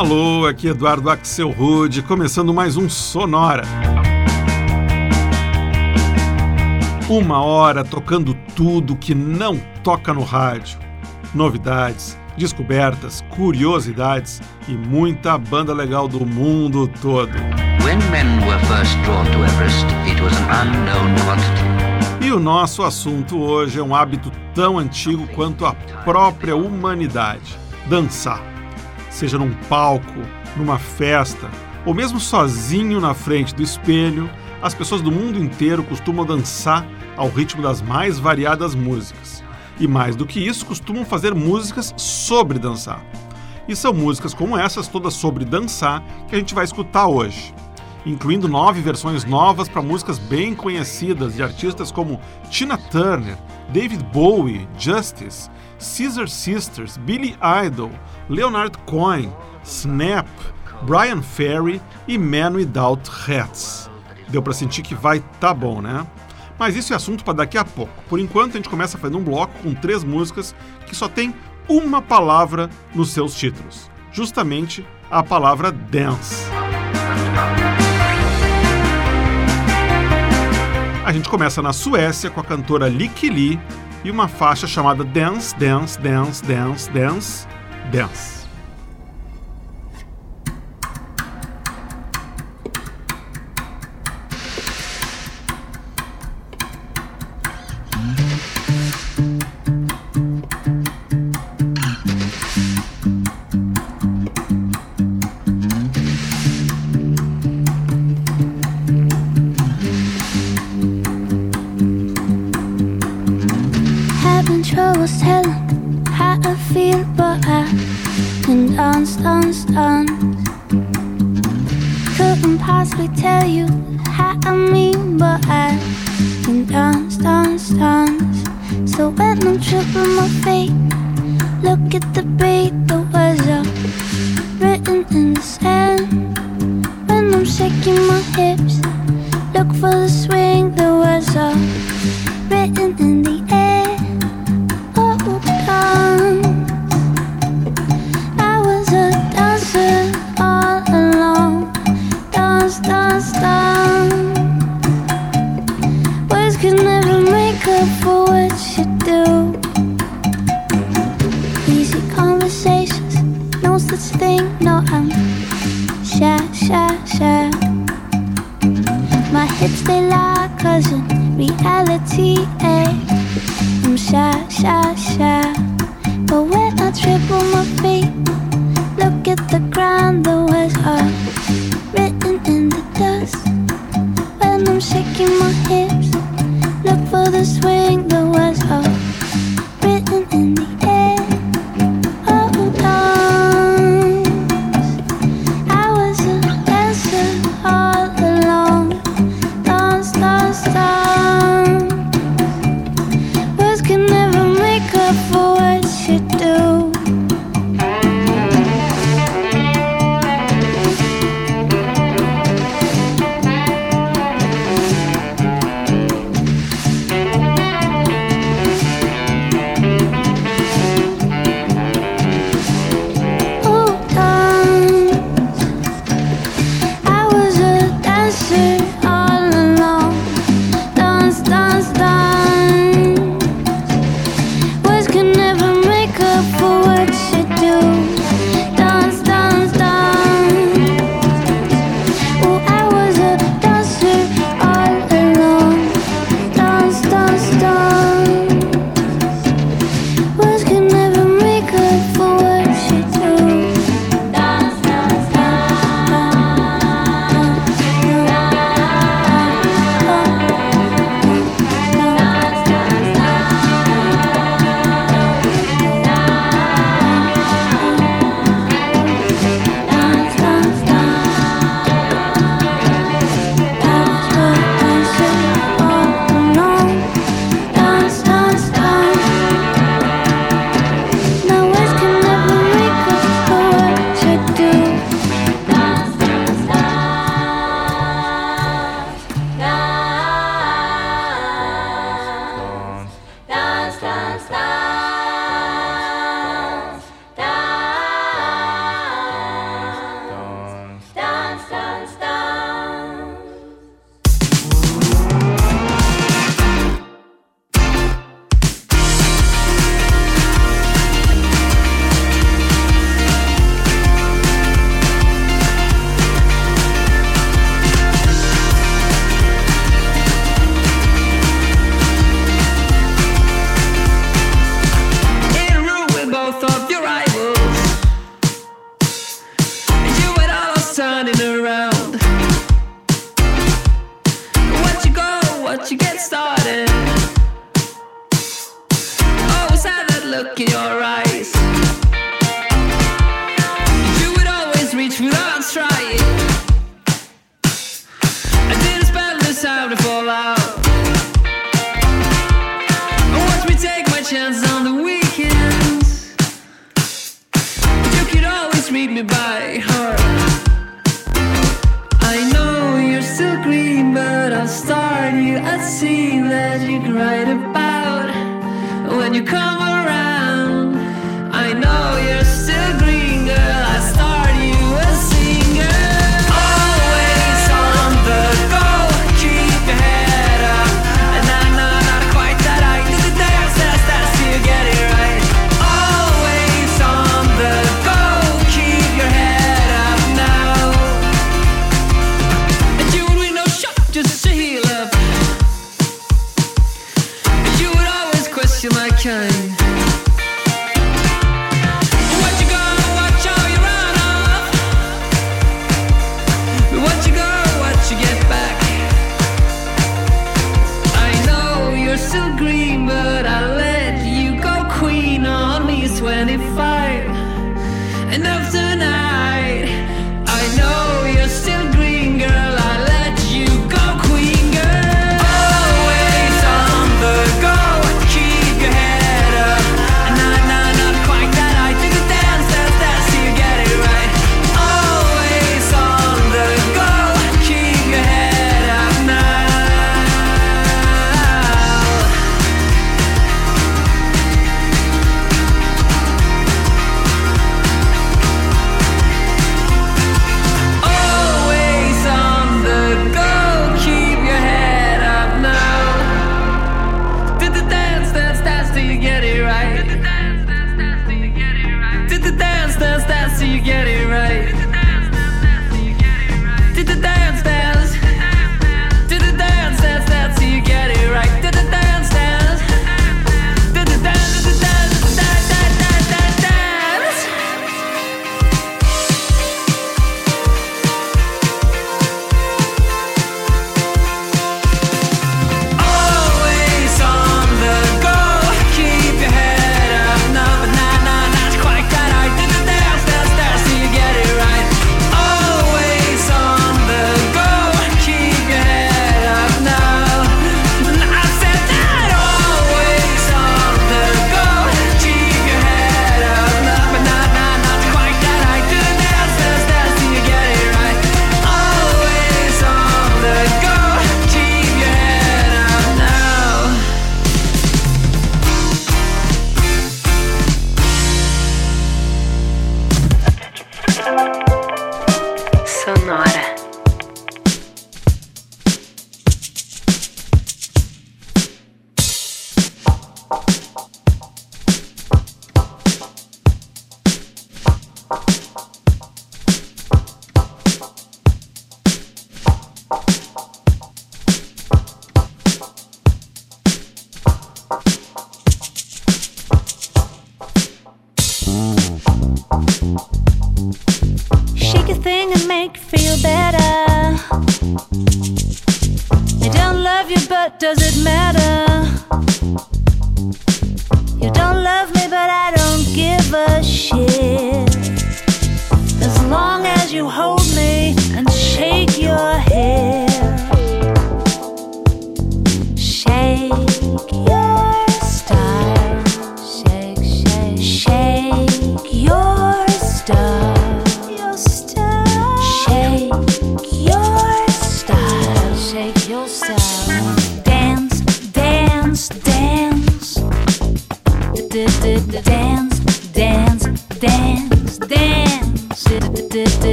Alô, aqui Eduardo Axel Rude, começando mais um Sonora. Uma hora tocando tudo que não toca no rádio. Novidades, descobertas, curiosidades e muita banda legal do mundo todo. E o nosso assunto hoje é um hábito tão antigo quanto a própria humanidade: dançar seja num palco, numa festa, ou mesmo sozinho na frente do espelho, as pessoas do mundo inteiro costumam dançar ao ritmo das mais variadas músicas. E mais do que isso, costumam fazer músicas sobre dançar. E são músicas como essas, todas sobre dançar, que a gente vai escutar hoje, incluindo nove versões novas para músicas bem conhecidas de artistas como Tina Turner, David Bowie, Justice, Caesar Sisters, Billy Idol, Leonard Cohen, Snap, Brian Ferry e Man Without Hats. Deu para sentir que vai tá bom, né? Mas isso é assunto para daqui a pouco. Por enquanto, a gente começa fazendo um bloco com três músicas que só tem uma palavra nos seus títulos. Justamente a palavra dance. A gente começa na Suécia com a cantora Licky Lee e uma faixa chamada Dance, Dance, Dance, Dance, Dance, Dance.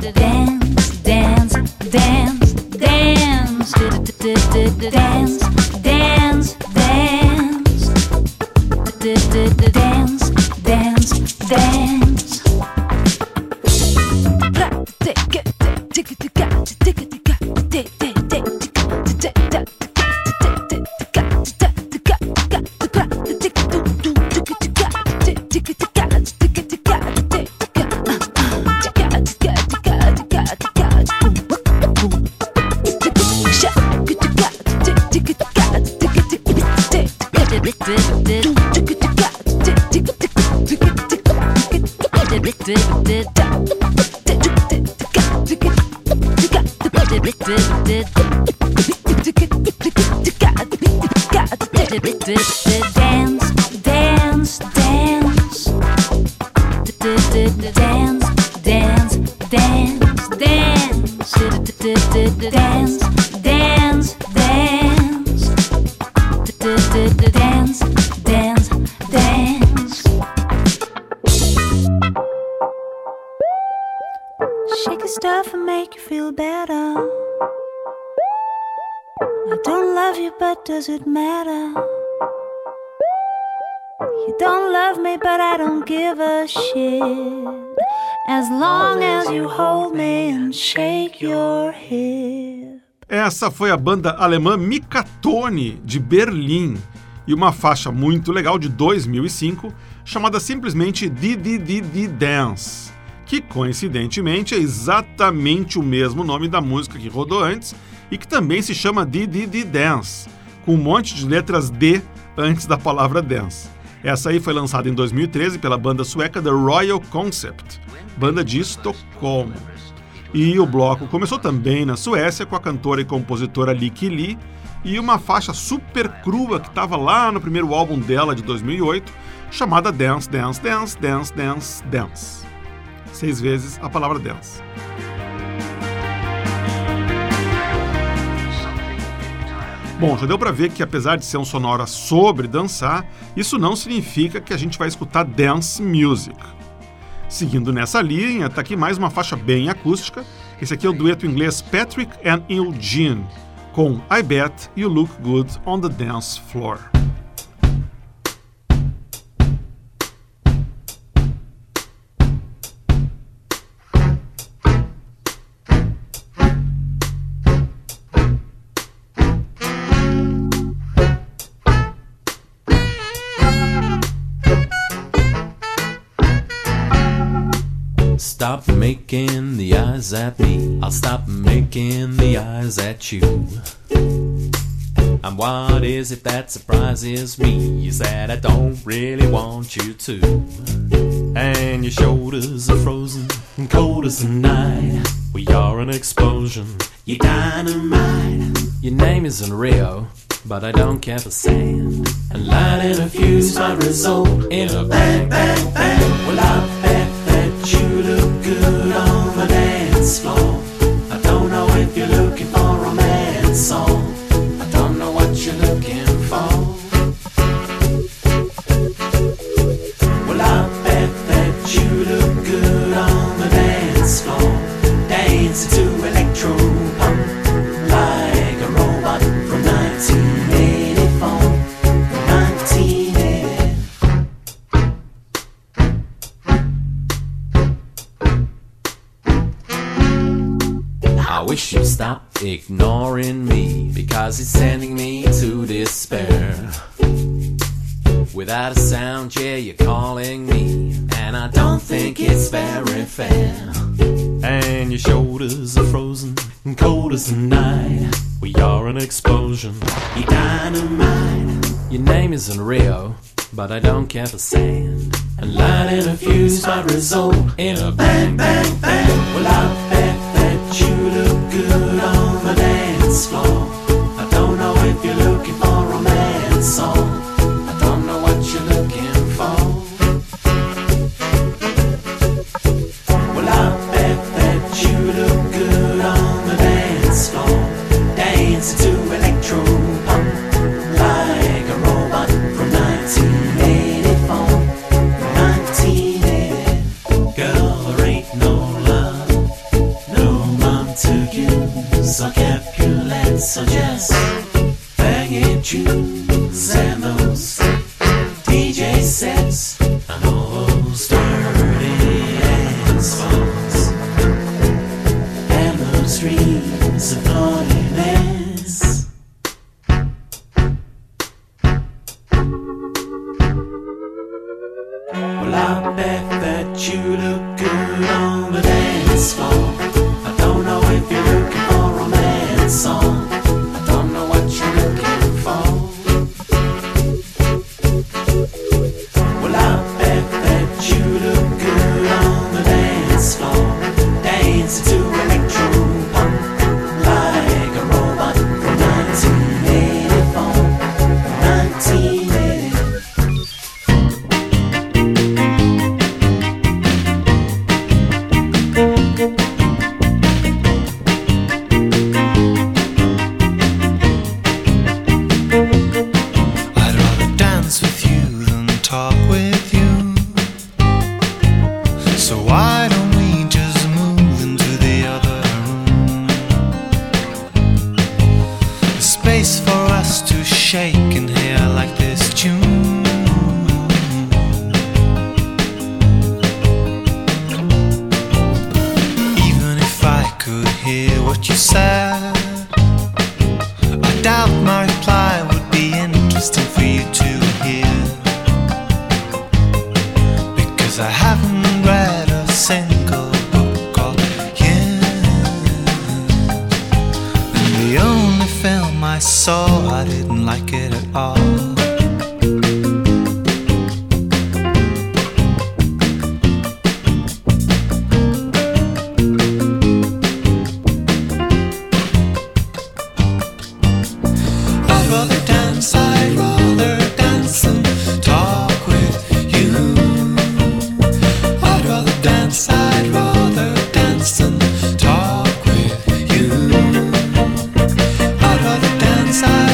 dance. Foi a banda alemã Mikatone de Berlim e uma faixa muito legal de 2005 chamada simplesmente DDDD Dance que coincidentemente é exatamente o mesmo nome da música que rodou antes e que também se chama DDD Dance, com um monte de letras D antes da palavra dance. Essa aí foi lançada em 2013 pela banda sueca The Royal Concept, banda de Estocolmo. E o bloco começou também na Suécia com a cantora e compositora Licky Lee e uma faixa super crua que estava lá no primeiro álbum dela de 2008, chamada Dance, Dance, Dance, Dance, Dance, Dance seis vezes a palavra dance. Bom, já deu para ver que apesar de ser um sonora sobre dançar, isso não significa que a gente vai escutar dance music. Seguindo nessa linha, tá aqui mais uma faixa bem acústica. Esse aqui é o dueto inglês Patrick and Eugene, com I Bet You Look Good on the Dance Floor. Stop making the eyes at me. I'll stop making the eyes at you. And what is it that surprises me is that I don't really want you to. And your shoulders are frozen and cold as the night. We are an explosion. You dynamite. Your name isn't Rio, but I don't care for sand. And lighting a fuse might result in a bang, bang, bang. Well, I dance floor. I don't know if you're looking for a romance or Without a sound, yeah, you're calling me, and I don't think it's very fair. And your shoulders are frozen and cold as the night. We are an explosion. You dynamite. Your name isn't Rio, but I don't care for sand. And lighting a fuse might result in a bang, bang, bang. Well, I bet that you look good on the dance floor. I don't know if you're looking for romance or suggest banging tune.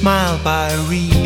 smile by Reed.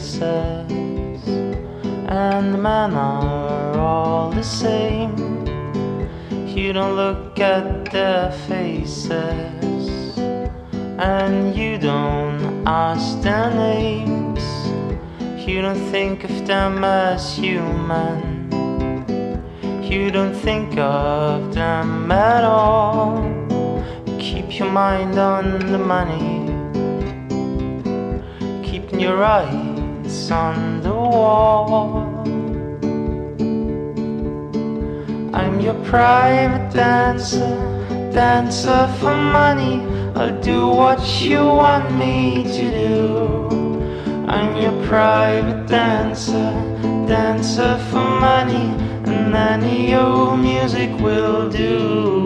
faces and the men are all the same. You don't look at their faces and you don't ask their names. You don't think of them as human. You don't think of them at all. Keep your mind on the money. Keeping your eyes on the wall. I'm your private dancer, dancer for money. I'll do what you want me to do. I'm your private dancer, dancer for money, and any old music will do.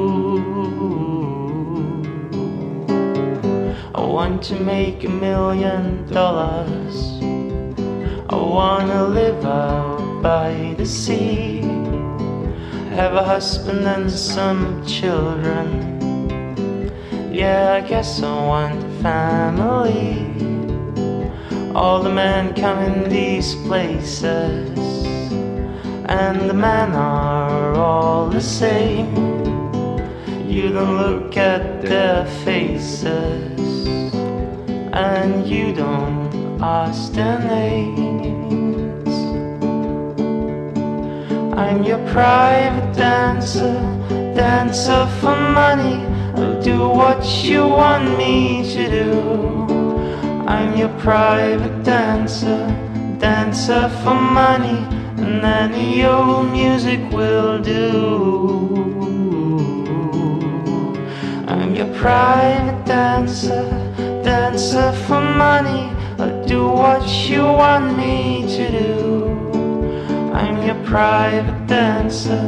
I want to make a million dollars. I wanna live out by the sea. Have a husband and some children. Yeah, I guess I want a family. All the men come in these places, and the men are all the same. You don't look at their faces, and you don't I'm your private dancer, dancer for money. I'll do what you want me to do. I'm your private dancer, dancer for money, and any old music will do. I'm your private dancer, dancer for money. Do what you want me to do. I'm your private dancer,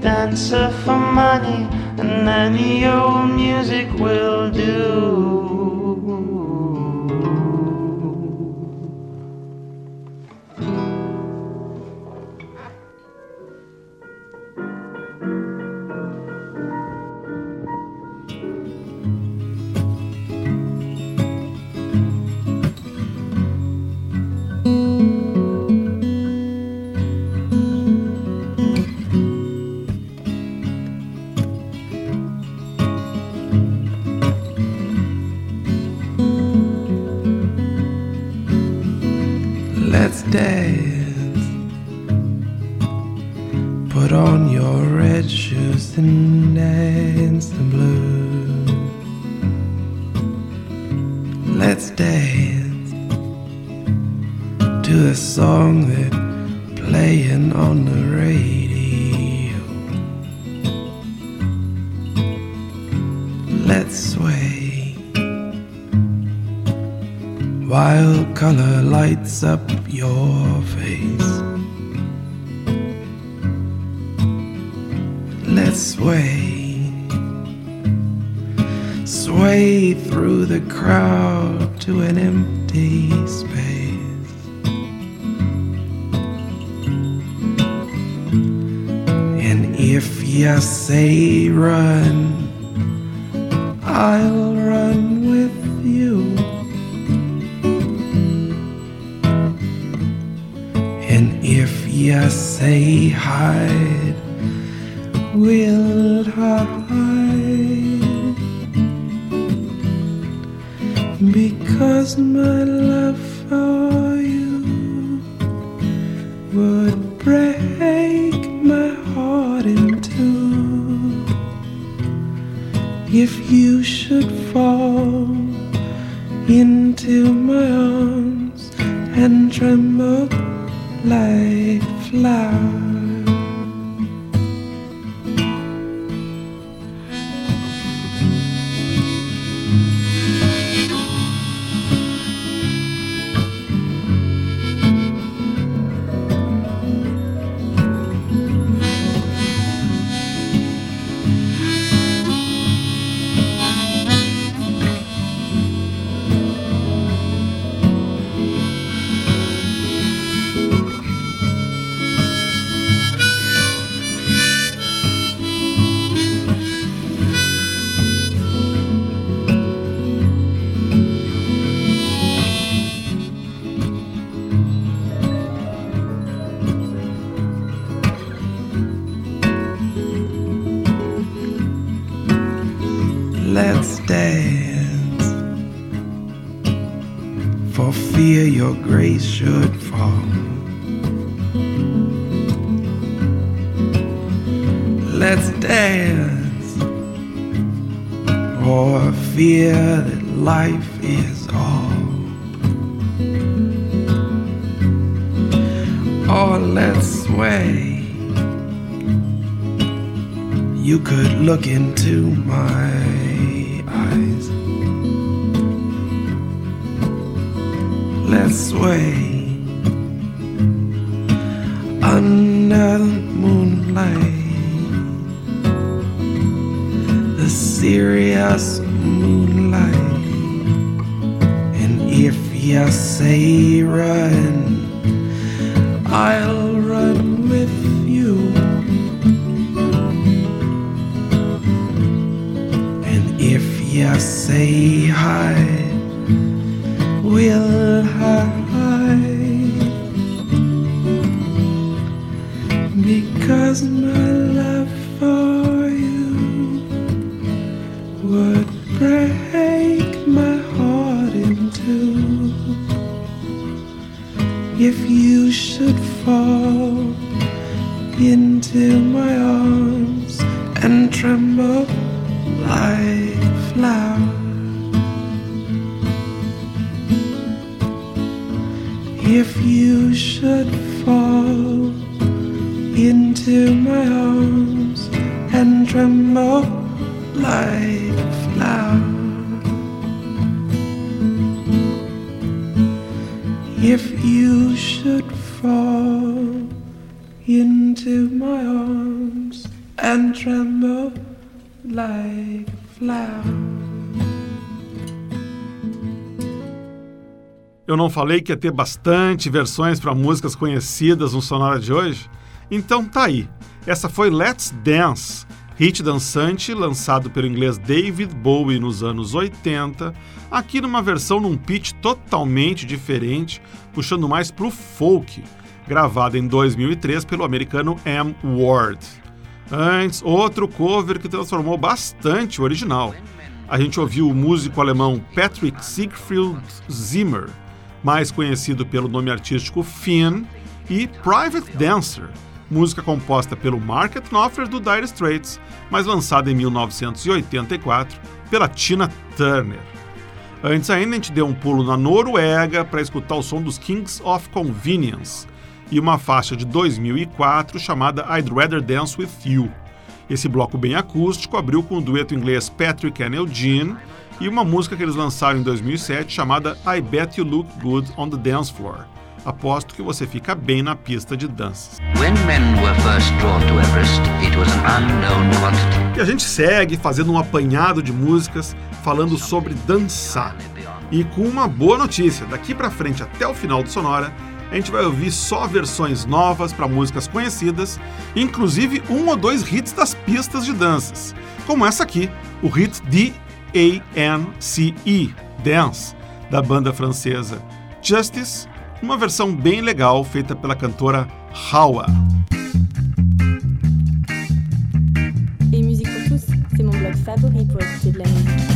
dancer for money, and any old music will do. Up your face. Let's sway, sway through the crowd to an empty space. And if you say run, I'll run you say hide, we'll hide. Because my love for you would break my heart in two. If you should fall into my arms and tremble like flowers. Let's dance for fear your grace should fall. Let's dance for fear that life is all. Or let's sway you could look into my Let's sway under the moonlight, the serious moonlight. And if you say run, I'll run with you. And if you say hide, we'll hide. Because my If you should fall into my arms and tremble like a flower. Eu não falei que ia ter bastante versões para músicas conhecidas no Sonora de hoje? Então tá aí. Essa foi Let's Dance, hit dançante lançado pelo inglês David Bowie nos anos 80, aqui numa versão num pitch totalmente diferente, puxando mais pro folk, gravada em 2003 pelo americano M. Ward. Antes, outro cover que transformou bastante o original. A gente ouviu o músico alemão Patrick Siegfried Zimmer, mais conhecido pelo nome artístico Finn, e Private Dancer, música composta pelo Mark Knopfler do Dire Straits, mas lançada em 1984 pela Tina Turner. Antes ainda a gente deu um pulo na Noruega para escutar o som dos Kings of Convenience e uma faixa de 2004 chamada I'd Rather Dance With You. Esse bloco bem acústico abriu com o dueto inglês Patrick and Eugene e uma música que eles lançaram em 2007 chamada I Bet You Look Good on the Dance Floor. Aposto que você fica bem na pista de danças. Everest. E a gente segue fazendo um apanhado de músicas falando sobre dançar. E com uma boa notícia, daqui pra frente até o final do Sonora, a gente vai ouvir só versões novas para músicas conhecidas, inclusive um ou dois hits das pistas de danças, como essa aqui, o hit D-A-N-C-E, Dance, da banda francesa Justice, uma versão bem legal feita pela cantora Hawa. Et Musique pour tous, c'est mon blog favori pour écouter de la musique.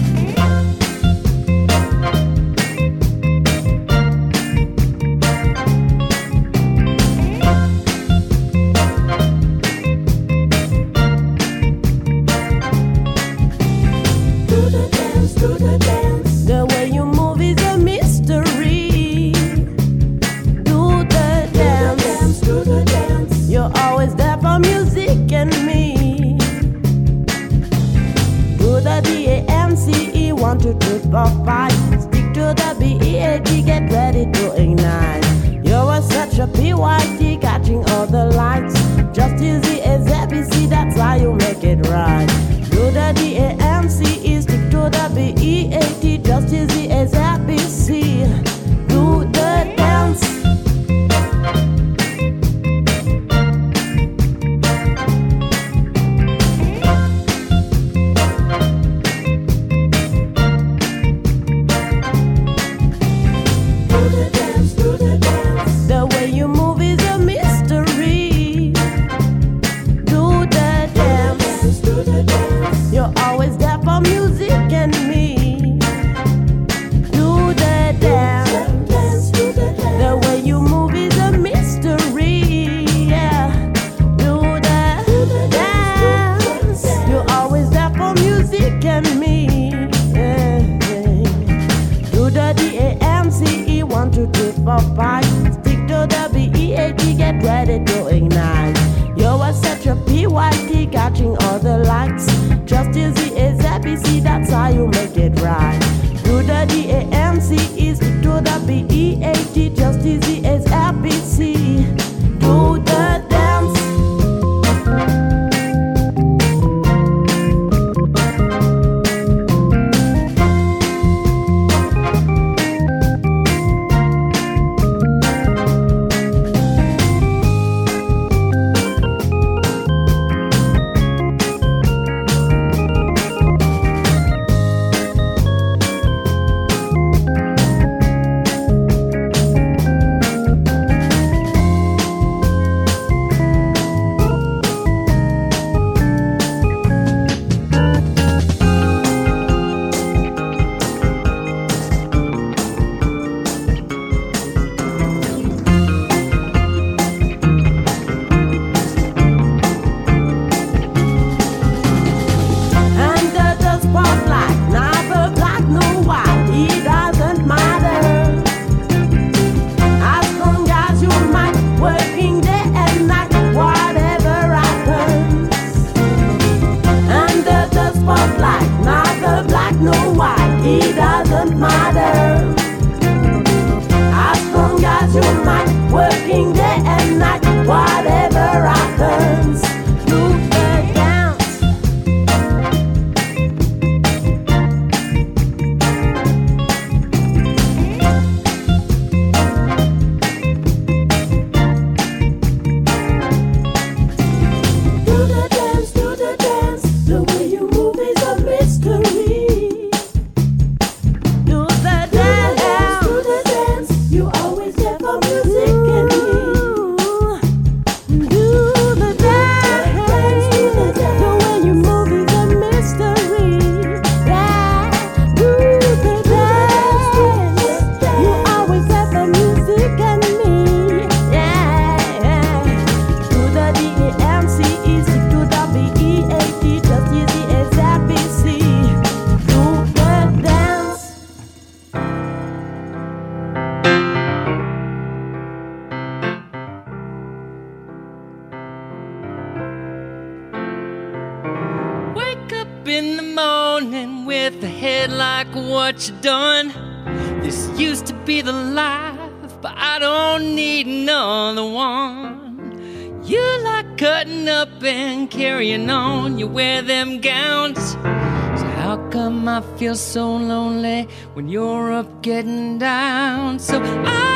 Feel so lonely when you're up getting down? So I'll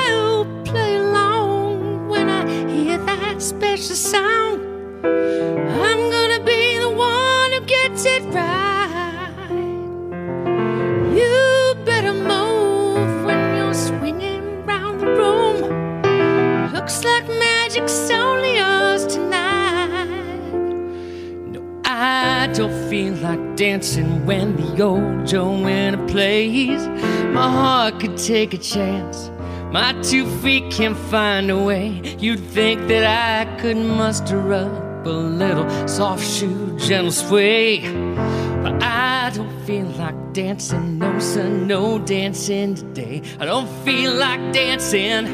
dancing when the old Joanna plays. My heart could take a chance. My two feet can't find a way. You'd think that I could muster up a little soft shoe, gentle sway. But I don't feel like dancing, no, son, no dancing today. I don't feel like dancing.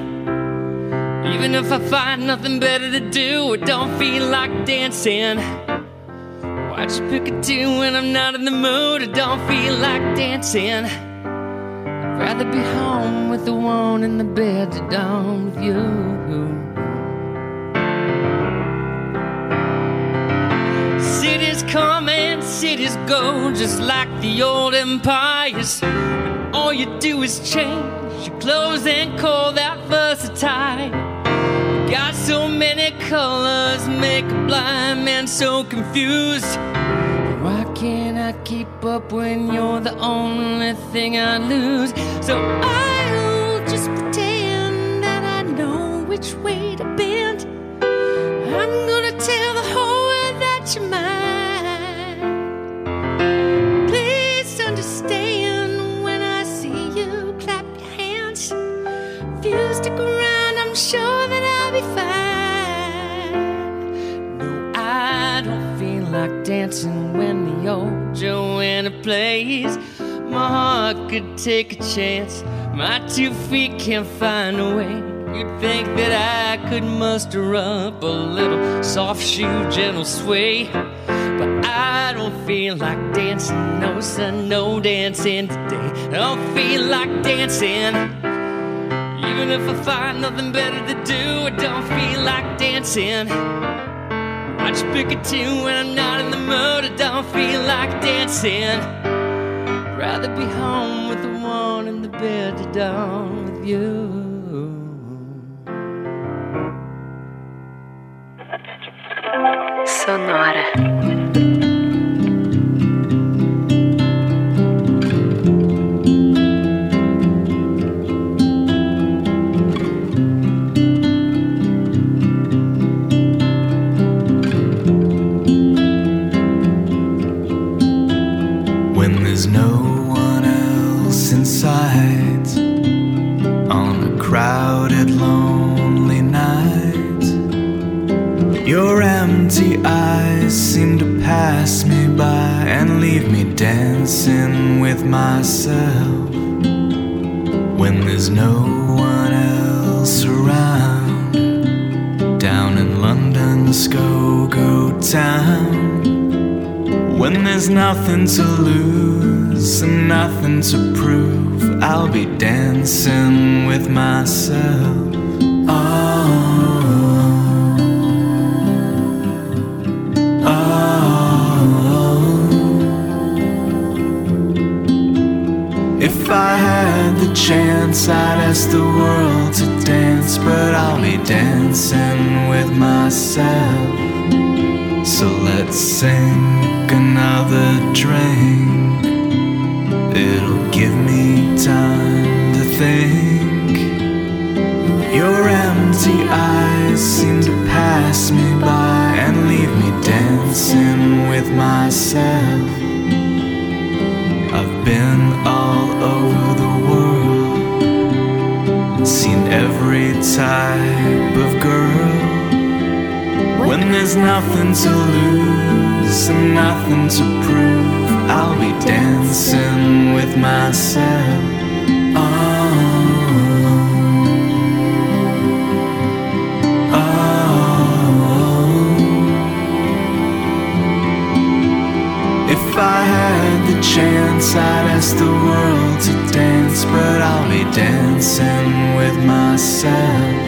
Even if I find nothing better to do, I don't feel like dancing. Why'd you pick a tune when I'm not in the mood? I don't feel like dancing. I'd rather be home with the one in the bed to down with you. Cities come and cities go, just like the old empires. All you do is change your clothes and call that versatile. You got so many colors, make a blind man so confused. Why can't I keep up when you're the only thing I lose? So I'll just pretend that I know which way to bend. I'm gonna tell the whole world that you're mine. Like dancing when the old Joanna plays. My heart could take a chance. My two feet can't find a way. You'd think that I could muster up a little soft shoe, gentle sway. But I don't feel like dancing, no son, no dancing today. I don't feel like dancing. Even if I find nothing better to do, I don't feel like dancing. I just pick a tune when I'm not in the mood, I don't feel like dancing. Rather be home with the one in the bed to dawn with you. Sonora. Nothing to lose and nothing to prove, I'll be dancing with myself. Oh, oh. If I had the chance, I'd ask the world to dance, but I'll be dancing with myself. So let's another drink. It'll give me time to think. Your empty eyes seem to pass me by and leave me dancing with myself. I've been all over the world, seen every type of girl. When there's nothing to lose and nothing to prove, I'll be dancing with myself. Oh, oh. If I had the chance, I'd ask the world to dance, but I'll be dancing with myself.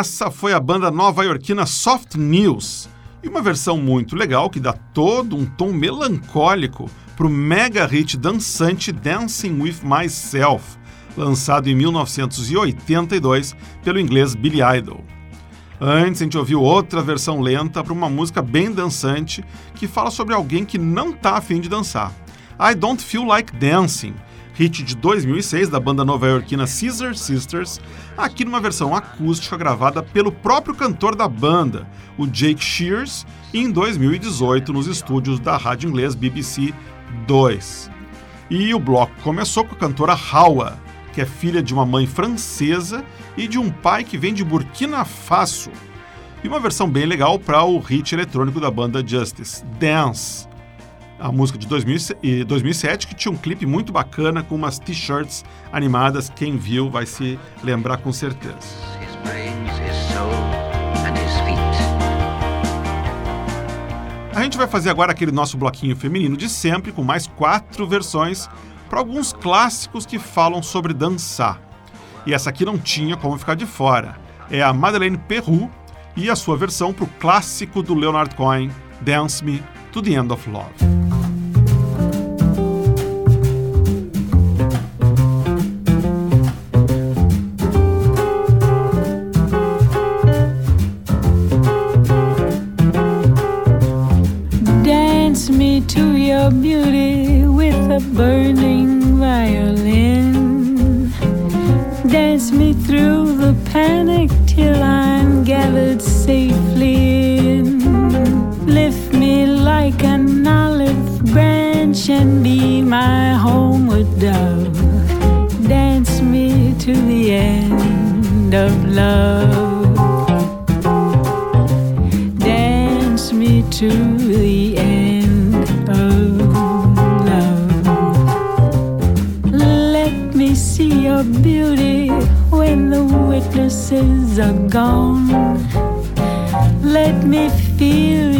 Essa foi a banda nova-iorquina Soft News e uma versão muito legal que dá todo um tom melancólico para o mega hit dançante Dancing with Myself, lançado em 1982 pelo inglês Billy Idol. Antes a gente ouviu outra versão lenta para uma música bem dançante que fala sobre alguém que não tá afim de dançar. I Don't Feel Like Dancing, hit de 2006 da banda nova-iorquina Caesar Sisters, aqui numa versão acústica gravada pelo próprio cantor da banda, o Jake Shears, em 2018 nos estúdios da rádio inglês BBC 2. E o bloco começou com a cantora Hawa, que é filha de uma mãe francesa e de um pai que vem de Burkina Faso. E uma versão bem legal para o hit eletrônico da banda Justice, Dance. A música de 2007 que tinha um clipe muito bacana com umas t-shirts animadas. Quem viu vai se lembrar com certeza. A gente vai fazer agora aquele nosso bloquinho feminino de sempre, com mais quatro versões para alguns clássicos que falam sobre dançar. E essa aqui não tinha como ficar de fora. É a Madeleine Perrou e a sua versão para o clássico do Leonard Cohen, Dance Me to the End of Love. Dance me to your beauty with a burning violin. Dance me through the panic till I'm gathered safely in. Lift and be my homeward dove. Dance me to the end of love. Dance me to the end of love. Let me see your beauty when the witnesses are gone. Let me feel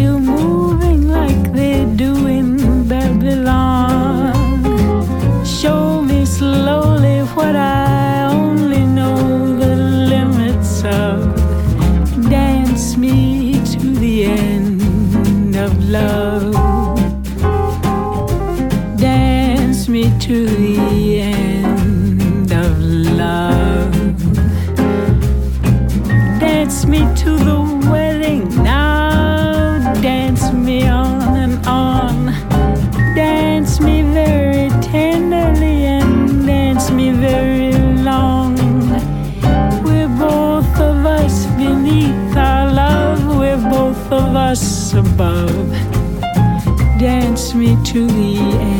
to the end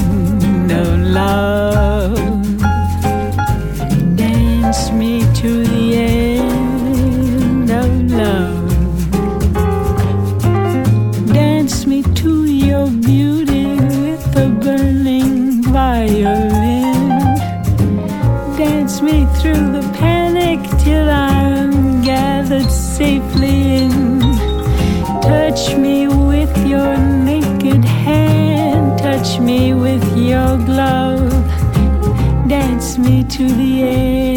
safely in. Touch me with your naked hand, touch me with your glove. Dance me to the end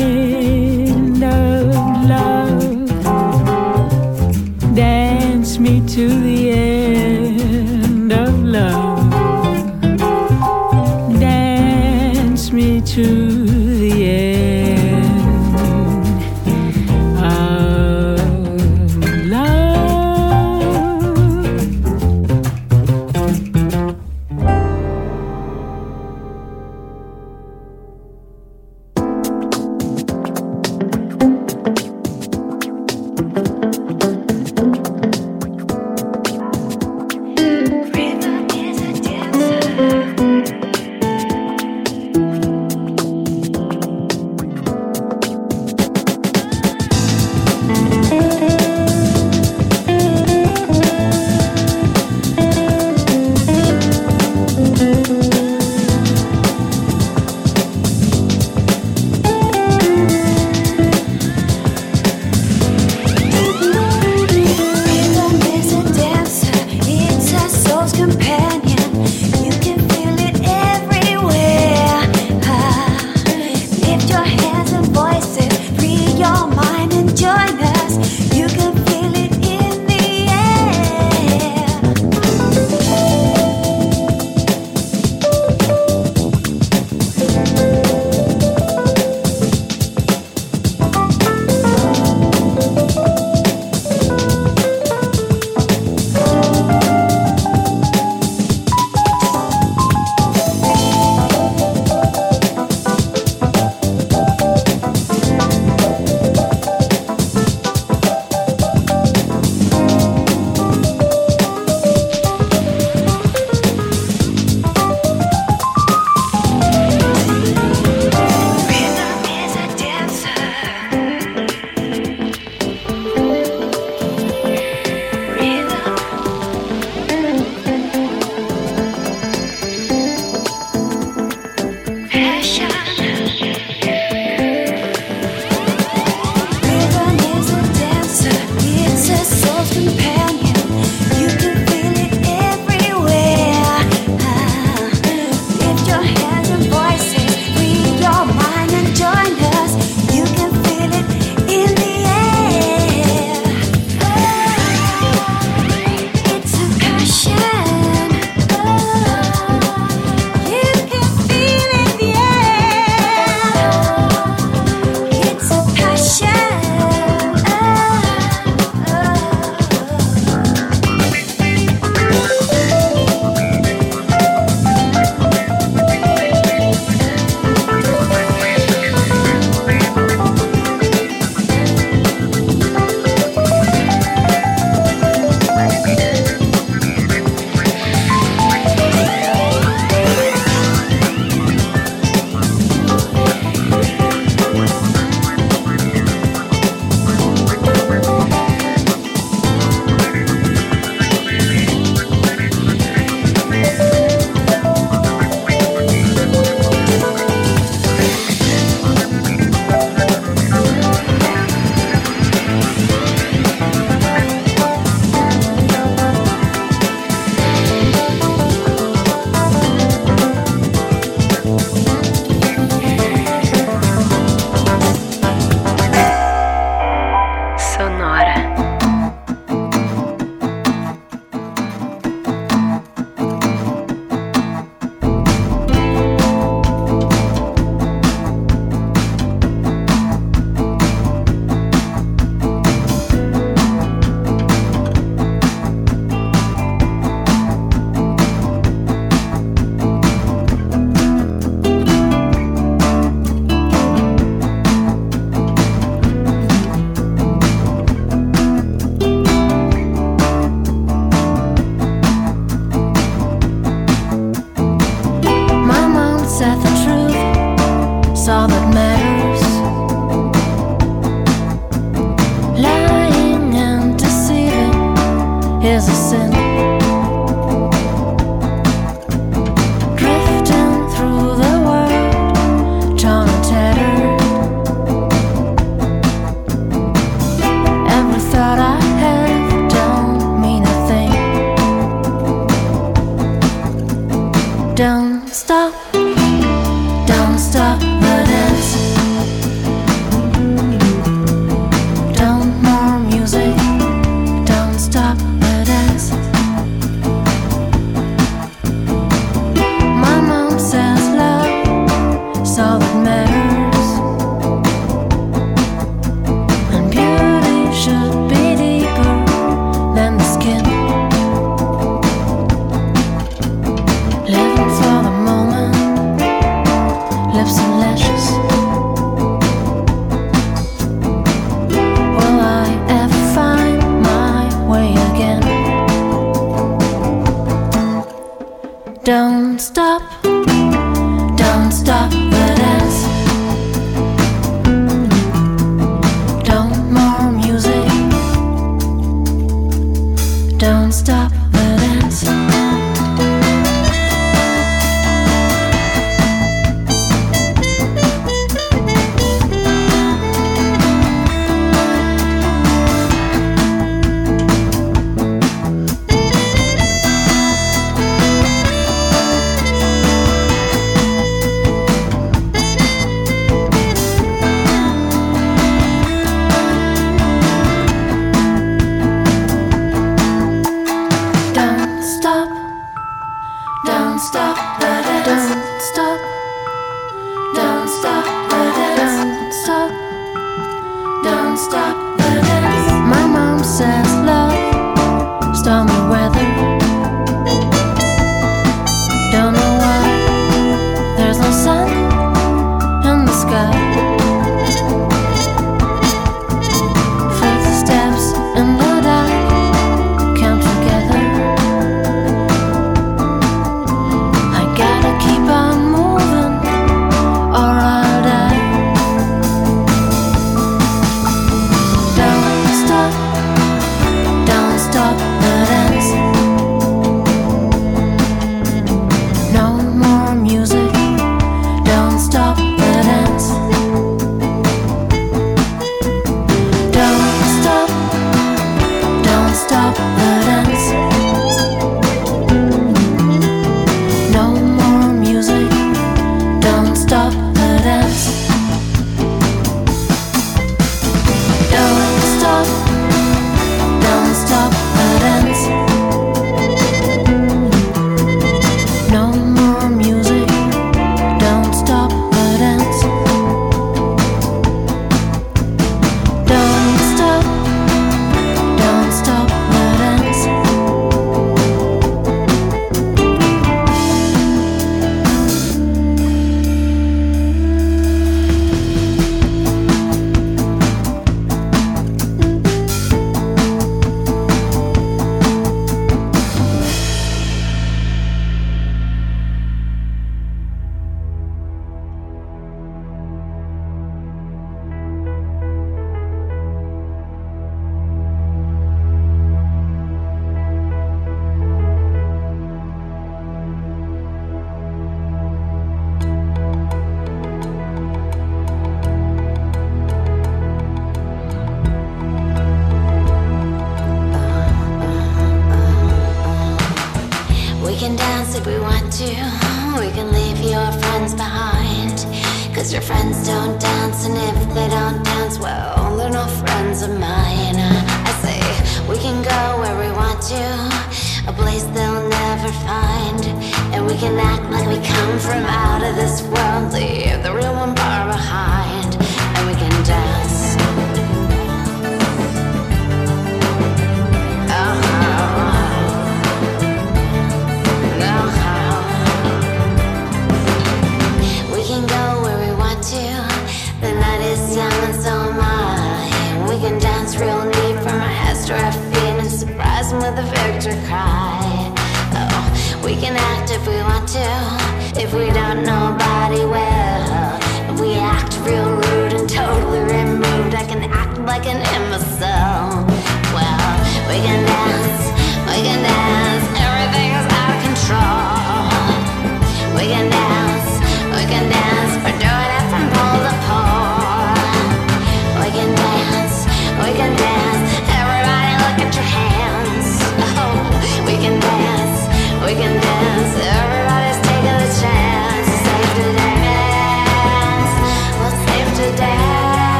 is a sin.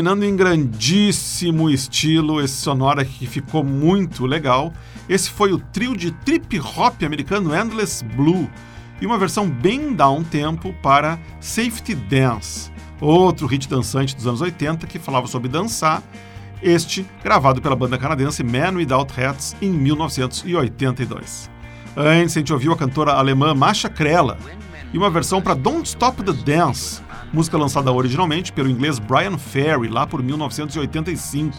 Terminando em grandíssimo estilo, esse sonora que ficou muito legal, esse foi o trio de trip hop americano Endless Blue e uma versão bem down tempo para Safety Dance, outro hit dançante dos anos 80 que falava sobre dançar, este gravado pela banda canadense Man Without Hats em 1982. Antes a gente ouviu a cantora alemã Masha Krella e uma versão para Don't Stop the Dance, música lançada originalmente pelo inglês Brian Ferry lá por 1985.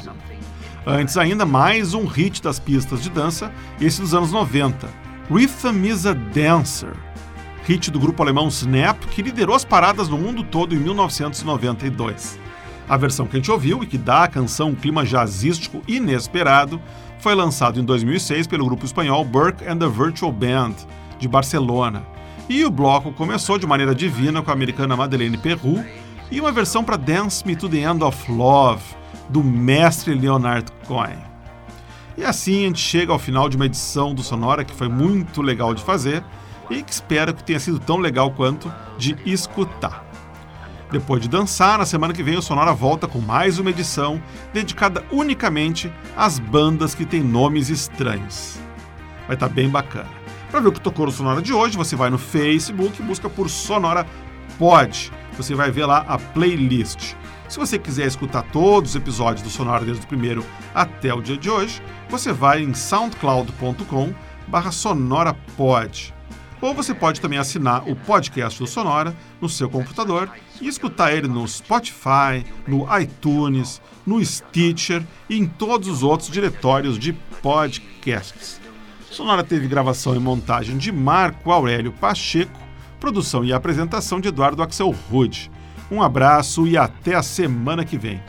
Antes ainda, mais um hit das pistas de dança, esse dos anos 90, Rhythm is a Dancer, hit do grupo alemão Snap, que liderou as paradas no mundo todo em 1992. A versão que a gente ouviu e que dá à canção um clima jazzístico inesperado foi lançado em 2006 pelo grupo espanhol Burke and the Virtual Band, de Barcelona. E o bloco começou de maneira divina com a americana Madeleine Perrou e uma versão para Dance Me to the End of Love, do mestre Leonard Cohen. E assim a gente chega ao final de uma edição do Sonora que foi muito legal de fazer e que espero que tenha sido tão legal quanto de escutar. Depois de dançar, na semana que vem o Sonora volta com mais uma edição dedicada unicamente às bandas que têm nomes estranhos. Vai estar bem bacana. Para ver o que tocou no Sonora de hoje, você vai no Facebook e busca por Sonora Pod. Você vai ver lá a playlist. Se você quiser escutar todos os episódios do Sonora desde o primeiro até o dia de hoje, você vai em soundcloud.com barra sonorapod. Ou você pode também assinar o podcast do Sonora no seu computador e escutar ele no Spotify, no iTunes, no Stitcher e em todos os outros diretórios de podcasts. Sonora teve gravação e montagem de Marco Aurélio Pacheco, produção e apresentação de Eduardo Axel Rude. Um abraço e até a semana que vem.